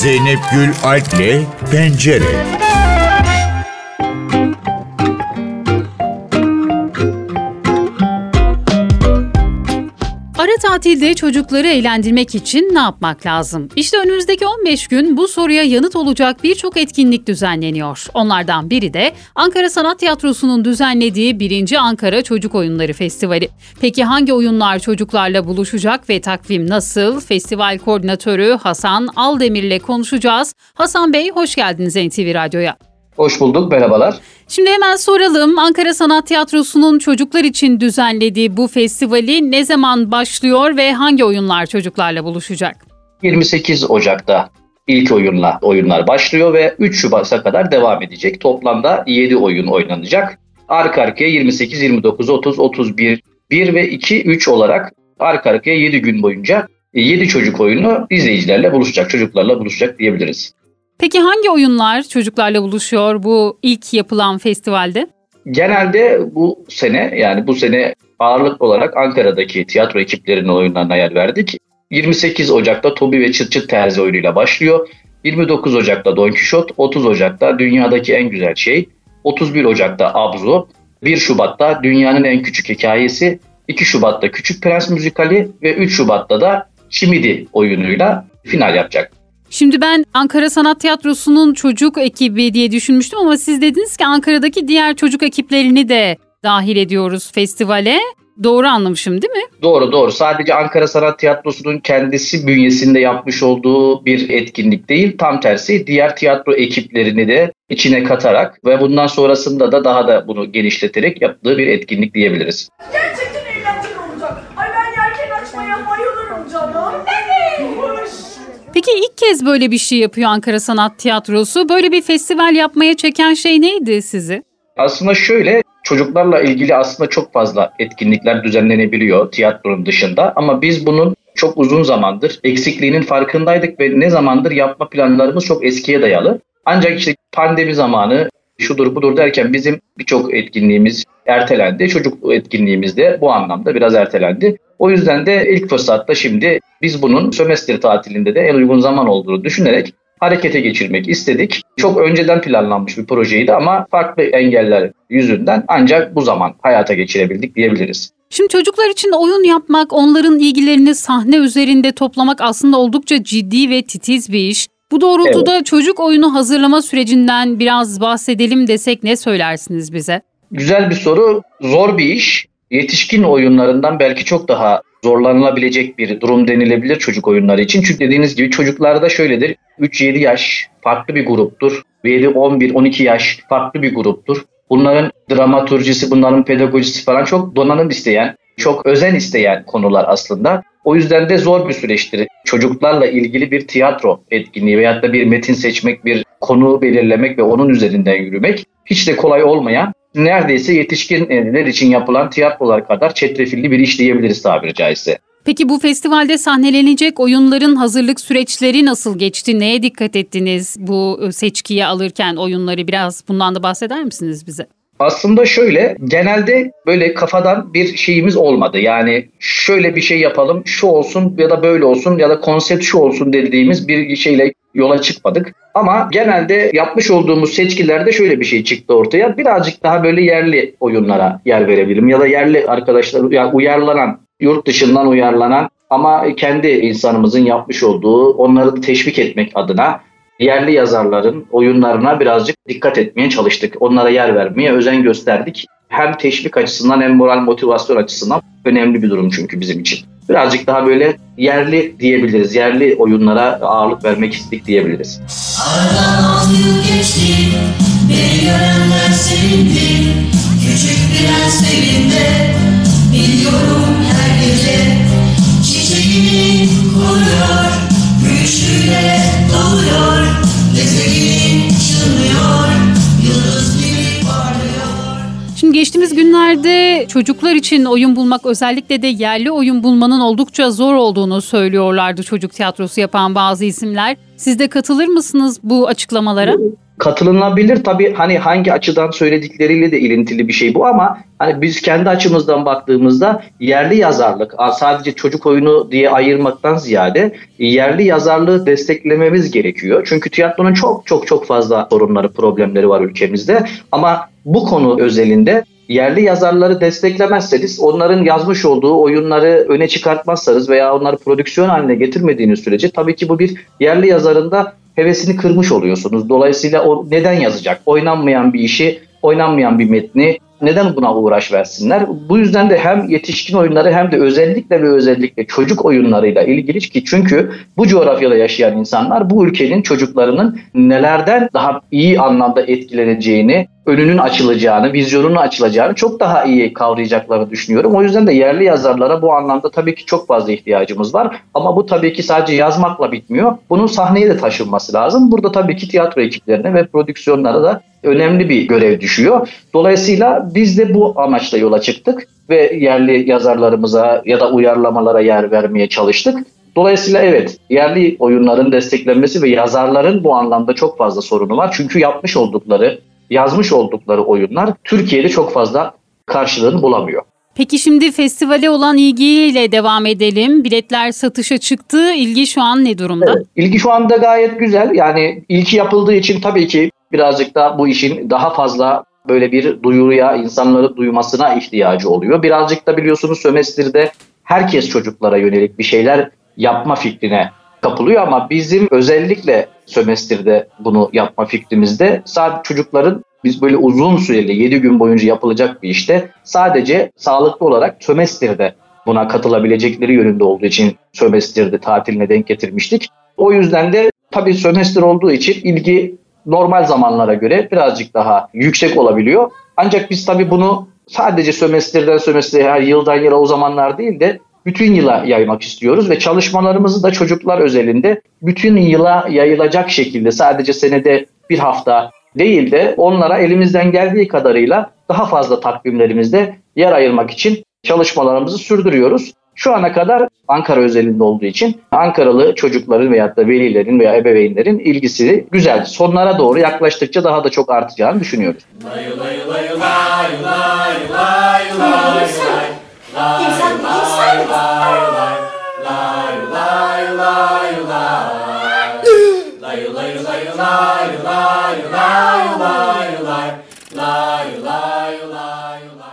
Zeynep Gül Alp'le Pencere. Tatilde çocukları eğlendirmek için ne yapmak lazım? İşte önümüzdeki 15 gün bu soruya yanıt olacak birçok etkinlik düzenleniyor. Onlardan biri de Ankara Sanat Tiyatrosu'nun düzenlediği 1. Ankara Çocuk Oyunları Festivali. Peki hangi oyunlar çocuklarla buluşacak ve takvim nasıl? Festival koordinatörü Hasan Aldemir ile konuşacağız. Hasan Bey hoş geldiniz NTV Radyo'ya. Hoş bulduk, merhabalar. Şimdi hemen soralım. Ankara Sanat Tiyatrosu'nun çocuklar için düzenlediği bu festivali ne zaman başlıyor ve hangi oyunlar çocuklarla buluşacak? 28 Ocak'ta ilk oyunla oyunlar başlıyor ve 3 Şubat'a kadar devam edecek. Toplamda 7 oyun oynanacak. Arka arkaya 28, 29, 30, 31, 1 ve 2, 3 olarak arka arkaya 7 gün boyunca 7 çocuk oyunu izleyicilerle buluşacak, çocuklarla buluşacak diyebiliriz. Peki hangi oyunlar çocuklarla buluşuyor bu ilk yapılan festivalde? Genelde bu sene yani bu sene ağırlık olarak Ankara'daki tiyatro ekiplerinin oyunlarına yer verdik. 28 Ocak'ta Tobi ve Çıt Çıt Terzi oyunuyla başlıyor. 29 Ocak'ta Don Quixote, 30 Ocak'ta Dünyadaki En Güzel Şey, 31 Ocak'ta Abzu, 1 Şubat'ta Dünyanın En Küçük Hikayesi, 2 Şubat'ta Küçük Prens Müzikali ve 3 Şubat'ta da Çimidi oyunuyla final yapacak. Şimdi ben Ankara Sanat Tiyatrosu'nun çocuk ekibi diye düşünmüştüm ama siz dediniz ki Ankara'daki diğer çocuk ekiplerini de dahil ediyoruz festivale. Doğru anlamışım değil mi? Doğru doğru. Sadece Ankara Sanat Tiyatrosu'nun kendisi bünyesinde yapmış olduğu bir etkinlik değil. Tam tersi diğer tiyatro ekiplerini de içine katarak ve bundan sonrasında da daha da bunu genişleterek yaptığı bir etkinlik diyebiliriz. Gerçekten eğlenceli olacak. Ay ben yelken açmaya bayılırım canım. Evet. Peki ilk kez böyle bir şey yapıyor Ankara Sanat Tiyatrosu. Böyle bir festival yapmaya çeken şey neydi sizi? Aslında şöyle çocuklarla ilgili aslında çok fazla etkinlikler düzenlenebiliyor tiyatronun dışında ama biz bunun çok uzun zamandır eksikliğinin farkındaydık ve ne zamandır yapma planlarımız çok eskiye dayalı. Ancak işte pandemi zamanı şudur budur derken bizim birçok etkinliğimiz ertelendi. Çocuk etkinliğimiz de bu anlamda biraz ertelendi. O yüzden de ilk fırsatta şimdi biz bunun sömestr tatilinde de en uygun zaman olduğunu düşünerek harekete geçirmek istedik. Çok önceden planlanmış bir projeydi ama farklı engeller yüzünden ancak bu zaman hayata geçirebildik diyebiliriz. Şimdi çocuklar için oyun yapmak, onların ilgilerini sahne üzerinde toplamak aslında oldukça ciddi ve titiz bir iş. Bu doğrultuda evet. çocuk oyunu hazırlama sürecinden biraz bahsedelim desek ne söylersiniz bize? Güzel bir soru. Zor bir iş. Yetişkin oyunlarından belki çok daha zorlanılabilecek bir durum denilebilir çocuk oyunları için. Çünkü dediğiniz gibi çocuklarda şöyledir. 3-7 yaş farklı bir gruptur. 7, 11, 12 yaş farklı bir gruptur. Bunların dramaturjisi, bunların pedagojisi falan çok donanım isteyen, çok özen isteyen konular aslında. O yüzden de zor bir süreçtir. Çocuklarla ilgili bir tiyatro etkinliği veyahut da bir metin seçmek, bir konu belirlemek ve onun üzerinden yürümek hiç de kolay olmayan neredeyse yetişkinler için yapılan tiyatrolar kadar çetrefilli bir iş diyebiliriz tabiri caizse. Peki bu festivalde sahnelenecek oyunların hazırlık süreçleri nasıl geçti? Neye dikkat ettiniz bu seçkiye alırken oyunları biraz bundan da bahseder misiniz bize? Aslında şöyle genelde böyle kafadan bir şeyimiz olmadı. Yani şöyle bir şey yapalım, şu olsun ya da böyle olsun ya da konsept şu olsun dediğimiz bir şeyle yola çıkmadık. Ama genelde yapmış olduğumuz seçkilerde şöyle bir şey çıktı ortaya. Birazcık daha böyle yerli oyunlara yer verebilirim ya da yerli arkadaşlar yani uyarlanan, yurt dışından uyarlanan ama kendi insanımızın yapmış olduğu onları teşvik etmek adına yerli yazarların oyunlarına birazcık dikkat etmeye çalıştık. Onlara yer vermeye özen gösterdik. Hem teşvik açısından hem moral motivasyon açısından önemli bir durum çünkü bizim için. Birazcık daha böyle yerli diyebiliriz. Yerli oyunlara ağırlık vermek istedik diyebiliriz. Aradan altı yıl geçti, beni görenler sevindi. Küçük prens evinde, biliyorum her gece. Çiçeğini koruyor, gülüşüyle doluyor. Gezegenin çınlıyor, yıldız Şimdi geçtiğimiz günlerde çocuklar için oyun bulmak özellikle de yerli oyun bulmanın oldukça zor olduğunu söylüyorlardı çocuk tiyatrosu yapan bazı isimler. Siz de katılır mısınız bu açıklamalara? Katılınabilir tabii hani hangi açıdan söyledikleriyle de ilintili bir şey bu ama hani biz kendi açımızdan baktığımızda yerli yazarlık sadece çocuk oyunu diye ayırmaktan ziyade yerli yazarlığı desteklememiz gerekiyor. Çünkü tiyatronun çok çok çok fazla sorunları, problemleri var ülkemizde ama bu konu özelinde yerli yazarları desteklemezseniz, onların yazmış olduğu oyunları öne çıkartmazsanız veya onları prodüksiyon haline getirmediğiniz sürece tabii ki bu bir yerli yazarın da hevesini kırmış oluyorsunuz. Dolayısıyla o neden yazacak? Oynanmayan bir işi, oynanmayan bir metni neden buna uğraş versinler? Bu yüzden de hem yetişkin oyunları hem de özellikle ve özellikle çocuk oyunlarıyla ilgili ki çünkü bu coğrafyada yaşayan insanlar bu ülkenin çocuklarının nelerden daha iyi anlamda etkileneceğini, önünün açılacağını, vizyonunun açılacağını çok daha iyi kavrayacaklarını düşünüyorum. O yüzden de yerli yazarlara bu anlamda tabii ki çok fazla ihtiyacımız var. Ama bu tabii ki sadece yazmakla bitmiyor. Bunun sahneye de taşınması lazım. Burada tabii ki tiyatro ekiplerine ve prodüksiyonlara da önemli bir görev düşüyor. Dolayısıyla biz de bu amaçla yola çıktık ve yerli yazarlarımıza ya da uyarlamalara yer vermeye çalıştık. Dolayısıyla evet yerli oyunların desteklenmesi ve yazarların bu anlamda çok fazla sorunu var. Çünkü yapmış oldukları, yazmış oldukları oyunlar Türkiye'de çok fazla karşılığını bulamıyor. Peki şimdi festivale olan ilgiyle devam edelim. Biletler satışa çıktı. İlgi şu an ne durumda? Evet, ilgi şu anda gayet güzel. Yani ilki yapıldığı için tabii ki birazcık da bu işin daha fazla böyle bir duyuruya, insanları duymasına ihtiyacı oluyor. Birazcık da biliyorsunuz sömestrde herkes çocuklara yönelik bir şeyler yapma fikrine kapılıyor ama bizim özellikle sömestrde bunu yapma fikrimizde sadece çocukların biz böyle uzun süreli 7 gün boyunca yapılacak bir işte sadece sağlıklı olarak sömestrde buna katılabilecekleri yönünde olduğu için sömestrde tatiline denk getirmiştik. O yüzden de tabii sömestr olduğu için ilgi normal zamanlara göre birazcık daha yüksek olabiliyor. Ancak biz tabii bunu sadece sömestrden sömestre her yıldan yıla o zamanlar değil de bütün yıla yaymak istiyoruz ve çalışmalarımızı da çocuklar özelinde bütün yıla yayılacak şekilde sadece senede bir hafta değil de onlara elimizden geldiği kadarıyla daha fazla takvimlerimizde yer ayırmak için çalışmalarımızı sürdürüyoruz. Şu ana kadar Ankara özelinde olduğu için Ankaralı çocukların veyahut da velilerin veya ebeveynlerin ilgisi güzel. Sonlara doğru yaklaştıkça daha da çok artacağını düşünüyoruz. Lay lay lay lay lay lay lay lay İnsan insan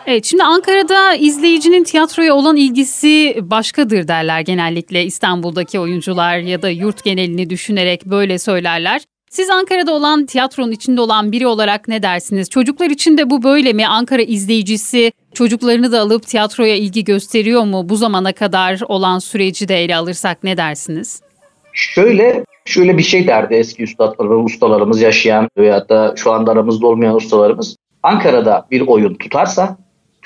Evet şimdi Ankara'da izleyicinin tiyatroya olan ilgisi başkadır derler genellikle İstanbul'daki oyuncular ya da yurt genelini düşünerek böyle söylerler. Siz Ankara'da olan tiyatronun içinde olan biri olarak ne dersiniz? Çocuklar için de bu böyle mi? Ankara izleyicisi çocuklarını da alıp tiyatroya ilgi gösteriyor mu? Bu zamana kadar olan süreci de ele alırsak ne dersiniz? Şöyle şöyle bir şey derdi eski üstadlarımız, ustalarımız yaşayan veya da şu anda aramızda olmayan ustalarımız. Ankara'da bir oyun tutarsa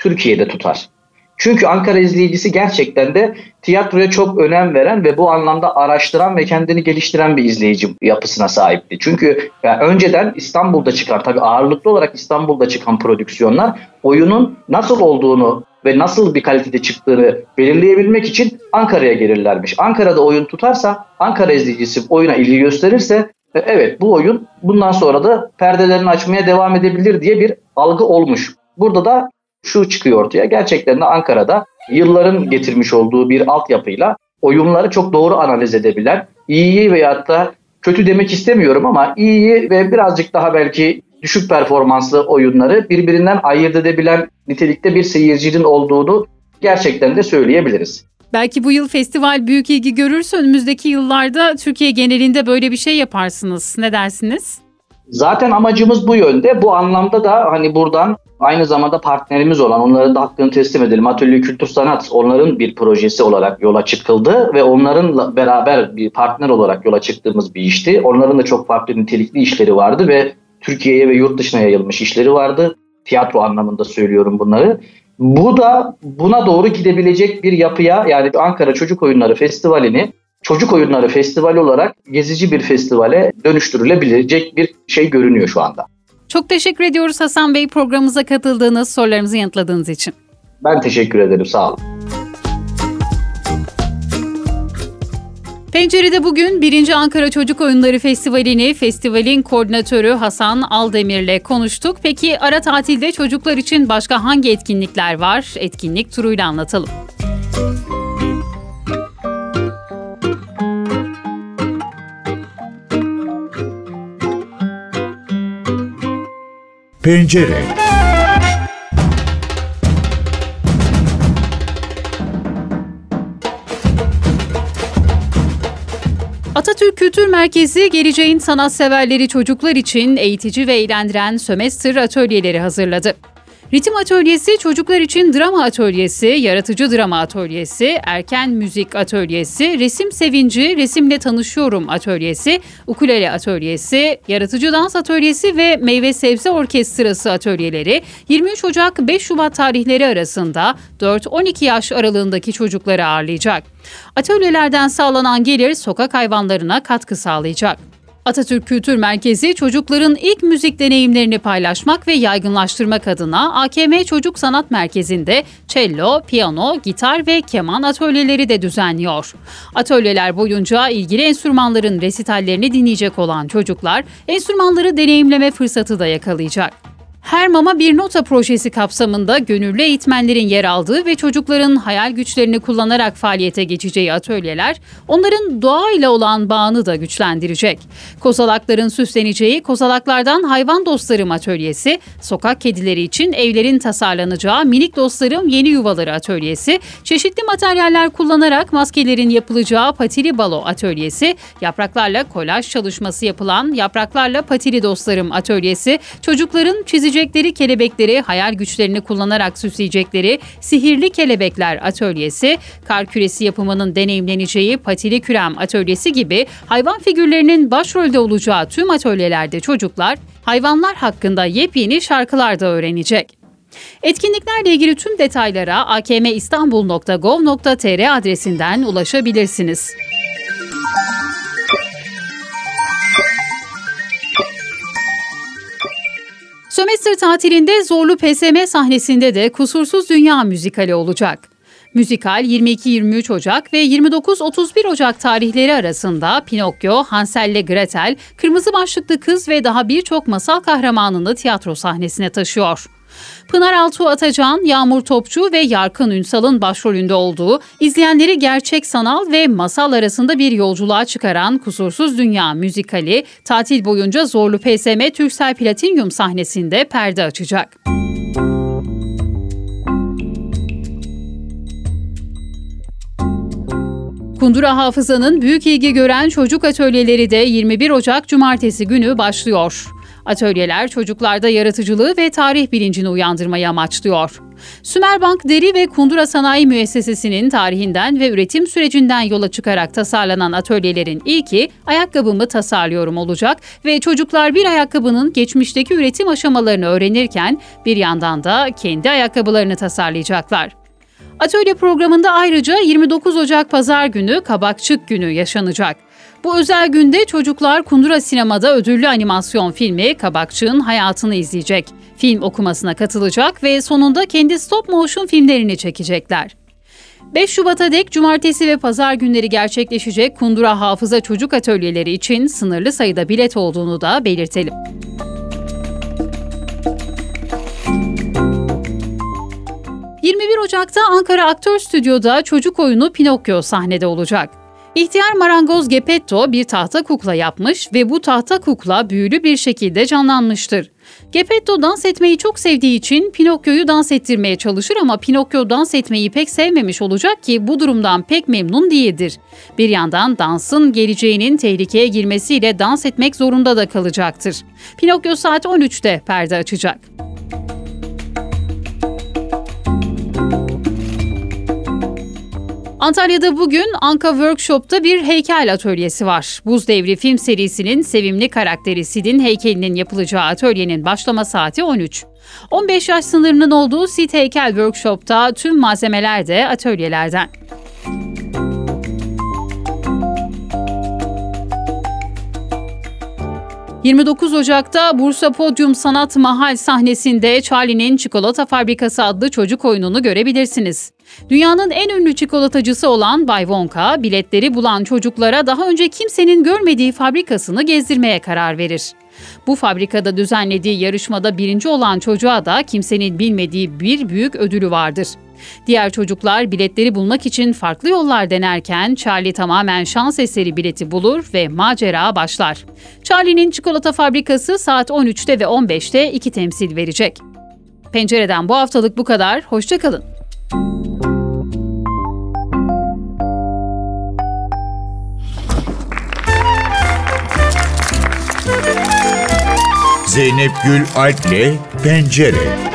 Türkiye'de tutar. Çünkü Ankara izleyicisi gerçekten de tiyatroya çok önem veren ve bu anlamda araştıran ve kendini geliştiren bir izleyici yapısına sahipti. Çünkü yani önceden İstanbul'da çıkan, tabii ağırlıklı olarak İstanbul'da çıkan prodüksiyonlar oyunun nasıl olduğunu ve nasıl bir kalitede çıktığını belirleyebilmek için Ankara'ya gelirlermiş. Ankara'da oyun tutarsa, Ankara izleyicisi oyuna ilgi gösterirse e, evet bu oyun bundan sonra da perdelerini açmaya devam edebilir diye bir algı olmuş. Burada da şu çıkıyor ortaya. Gerçekten de Ankara'da yılların getirmiş olduğu bir altyapıyla oyunları çok doğru analiz edebilen, iyiyi veyahut da kötü demek istemiyorum ama iyi ve birazcık daha belki düşük performanslı oyunları birbirinden ayırt edebilen nitelikte bir seyircinin olduğunu gerçekten de söyleyebiliriz. Belki bu yıl festival büyük ilgi görürse önümüzdeki yıllarda Türkiye genelinde böyle bir şey yaparsınız. Ne dersiniz? Zaten amacımız bu yönde. Bu anlamda da hani buradan aynı zamanda partnerimiz olan onların da hakkını teslim edelim. Atölye Kültür Sanat onların bir projesi olarak yola çıkıldı ve onların beraber bir partner olarak yola çıktığımız bir işti. Onların da çok farklı nitelikli işleri vardı ve Türkiye'ye ve yurt dışına yayılmış işleri vardı. Tiyatro anlamında söylüyorum bunları. Bu da buna doğru gidebilecek bir yapıya yani Ankara Çocuk Oyunları Festivali'ni çocuk oyunları festivali olarak gezici bir festivale dönüştürülebilecek bir şey görünüyor şu anda. Çok teşekkür ediyoruz Hasan Bey programımıza katıldığınız, sorularımızı yanıtladığınız için. Ben teşekkür ederim, sağ olun. Pencere'de bugün 1. Ankara Çocuk Oyunları Festivali'ni festivalin koordinatörü Hasan Aldemir'le konuştuk. Peki ara tatilde çocuklar için başka hangi etkinlikler var? Etkinlik turuyla anlatalım. Pencere Atatürk Kültür Merkezi geleceğin sanatseverleri çocuklar için eğitici ve eğlendiren sömestr atölyeleri hazırladı. Ritim atölyesi, çocuklar için drama atölyesi, yaratıcı drama atölyesi, erken müzik atölyesi, resim sevinci, resimle tanışıyorum atölyesi, ukulele atölyesi, yaratıcı dans atölyesi ve meyve sebze orkestrası atölyeleri 23 Ocak 5 Şubat tarihleri arasında 4-12 yaş aralığındaki çocukları ağırlayacak. Atölyelerden sağlanan gelir sokak hayvanlarına katkı sağlayacak. Atatürk Kültür Merkezi çocukların ilk müzik deneyimlerini paylaşmak ve yaygınlaştırmak adına AKM Çocuk Sanat Merkezi'nde cello, piyano, gitar ve keman atölyeleri de düzenliyor. Atölyeler boyunca ilgili enstrümanların resitallerini dinleyecek olan çocuklar enstrümanları deneyimleme fırsatı da yakalayacak. Her Mama Bir Nota projesi kapsamında gönüllü eğitmenlerin yer aldığı ve çocukların hayal güçlerini kullanarak faaliyete geçeceği atölyeler, onların doğayla olan bağını da güçlendirecek. Kozalakların süsleneceği Kozalaklardan Hayvan Dostlarım Atölyesi, sokak kedileri için evlerin tasarlanacağı Minik Dostlarım Yeni Yuvaları Atölyesi, çeşitli materyaller kullanarak maskelerin yapılacağı Patili Balo Atölyesi, yapraklarla kolaj çalışması yapılan Yapraklarla Patili Dostlarım Atölyesi, çocukların çizici süsleyecekleri kelebekleri hayal güçlerini kullanarak süsleyecekleri Sihirli Kelebekler Atölyesi, kar küresi yapımının deneyimleneceği Patili Kürem Atölyesi gibi hayvan figürlerinin başrolde olacağı tüm atölyelerde çocuklar hayvanlar hakkında yepyeni şarkılar da öğrenecek. Etkinliklerle ilgili tüm detaylara akmistanbul.gov.tr adresinden ulaşabilirsiniz. Sömestr tatilinde Zorlu PSM sahnesinde de Kusursuz Dünya müzikali olacak. Müzikal 22-23 Ocak ve 29-31 Ocak tarihleri arasında Pinokyo, Hansel ile Gretel, Kırmızı Başlıklı Kız ve daha birçok masal kahramanını tiyatro sahnesine taşıyor. Pınar Altuğ Atacan, Yağmur Topçu ve Yarkın Ünsal'ın başrolünde olduğu, izleyenleri gerçek sanal ve masal arasında bir yolculuğa çıkaran Kusursuz Dünya müzikali, tatil boyunca Zorlu PSM Türksel Platinyum sahnesinde perde açacak. Kundura Hafıza'nın büyük ilgi gören çocuk atölyeleri de 21 Ocak Cumartesi günü başlıyor. Atölyeler çocuklarda yaratıcılığı ve tarih bilincini uyandırmayı amaçlıyor. Sümerbank Deri ve Kundura Sanayi Müessesesi'nin tarihinden ve üretim sürecinden yola çıkarak tasarlanan atölyelerin ilki ayakkabımı tasarlıyorum olacak ve çocuklar bir ayakkabının geçmişteki üretim aşamalarını öğrenirken bir yandan da kendi ayakkabılarını tasarlayacaklar. Atölye programında ayrıca 29 Ocak Pazar günü Kabakçık Günü yaşanacak. Bu özel günde çocuklar Kundura Sinema'da ödüllü animasyon filmi Kabakçı'nın hayatını izleyecek. Film okumasına katılacak ve sonunda kendi stop motion filmlerini çekecekler. 5 Şubat'a dek cumartesi ve pazar günleri gerçekleşecek Kundura Hafıza Çocuk Atölyeleri için sınırlı sayıda bilet olduğunu da belirtelim. ...21 Ocak'ta Ankara Aktör Stüdyo'da çocuk oyunu Pinokyo sahnede olacak. İhtiyar marangoz Gepetto bir tahta kukla yapmış ve bu tahta kukla büyülü bir şekilde canlanmıştır. Gepetto dans etmeyi çok sevdiği için Pinokyo'yu dans ettirmeye çalışır ama Pinokyo dans etmeyi pek sevmemiş olacak ki bu durumdan pek memnun değildir. Bir yandan dansın geleceğinin tehlikeye girmesiyle dans etmek zorunda da kalacaktır. Pinokyo saat 13'te perde açacak. Antalya'da bugün Anka Workshop'ta bir heykel atölyesi var. Buz Devri film serisinin sevimli karakteri Sid'in heykelinin yapılacağı atölyenin başlama saati 13. 15 yaş sınırının olduğu Sid Heykel Workshop'ta tüm malzemeler de atölyelerden. 29 Ocak'ta Bursa Podyum Sanat Mahal sahnesinde Charlie'nin Çikolata Fabrikası adlı çocuk oyununu görebilirsiniz. Dünyanın en ünlü çikolatacısı olan Bay Wonka, biletleri bulan çocuklara daha önce kimsenin görmediği fabrikasını gezdirmeye karar verir. Bu fabrikada düzenlediği yarışmada birinci olan çocuğa da kimsenin bilmediği bir büyük ödülü vardır. Diğer çocuklar biletleri bulmak için farklı yollar denerken Charlie tamamen şans eseri bileti bulur ve macera başlar. Charlie'nin çikolata fabrikası saat 13'te ve 15'te iki temsil verecek. Pencereden bu haftalık bu kadar. Hoşçakalın. Zeynep Gül Alp'le Pencere.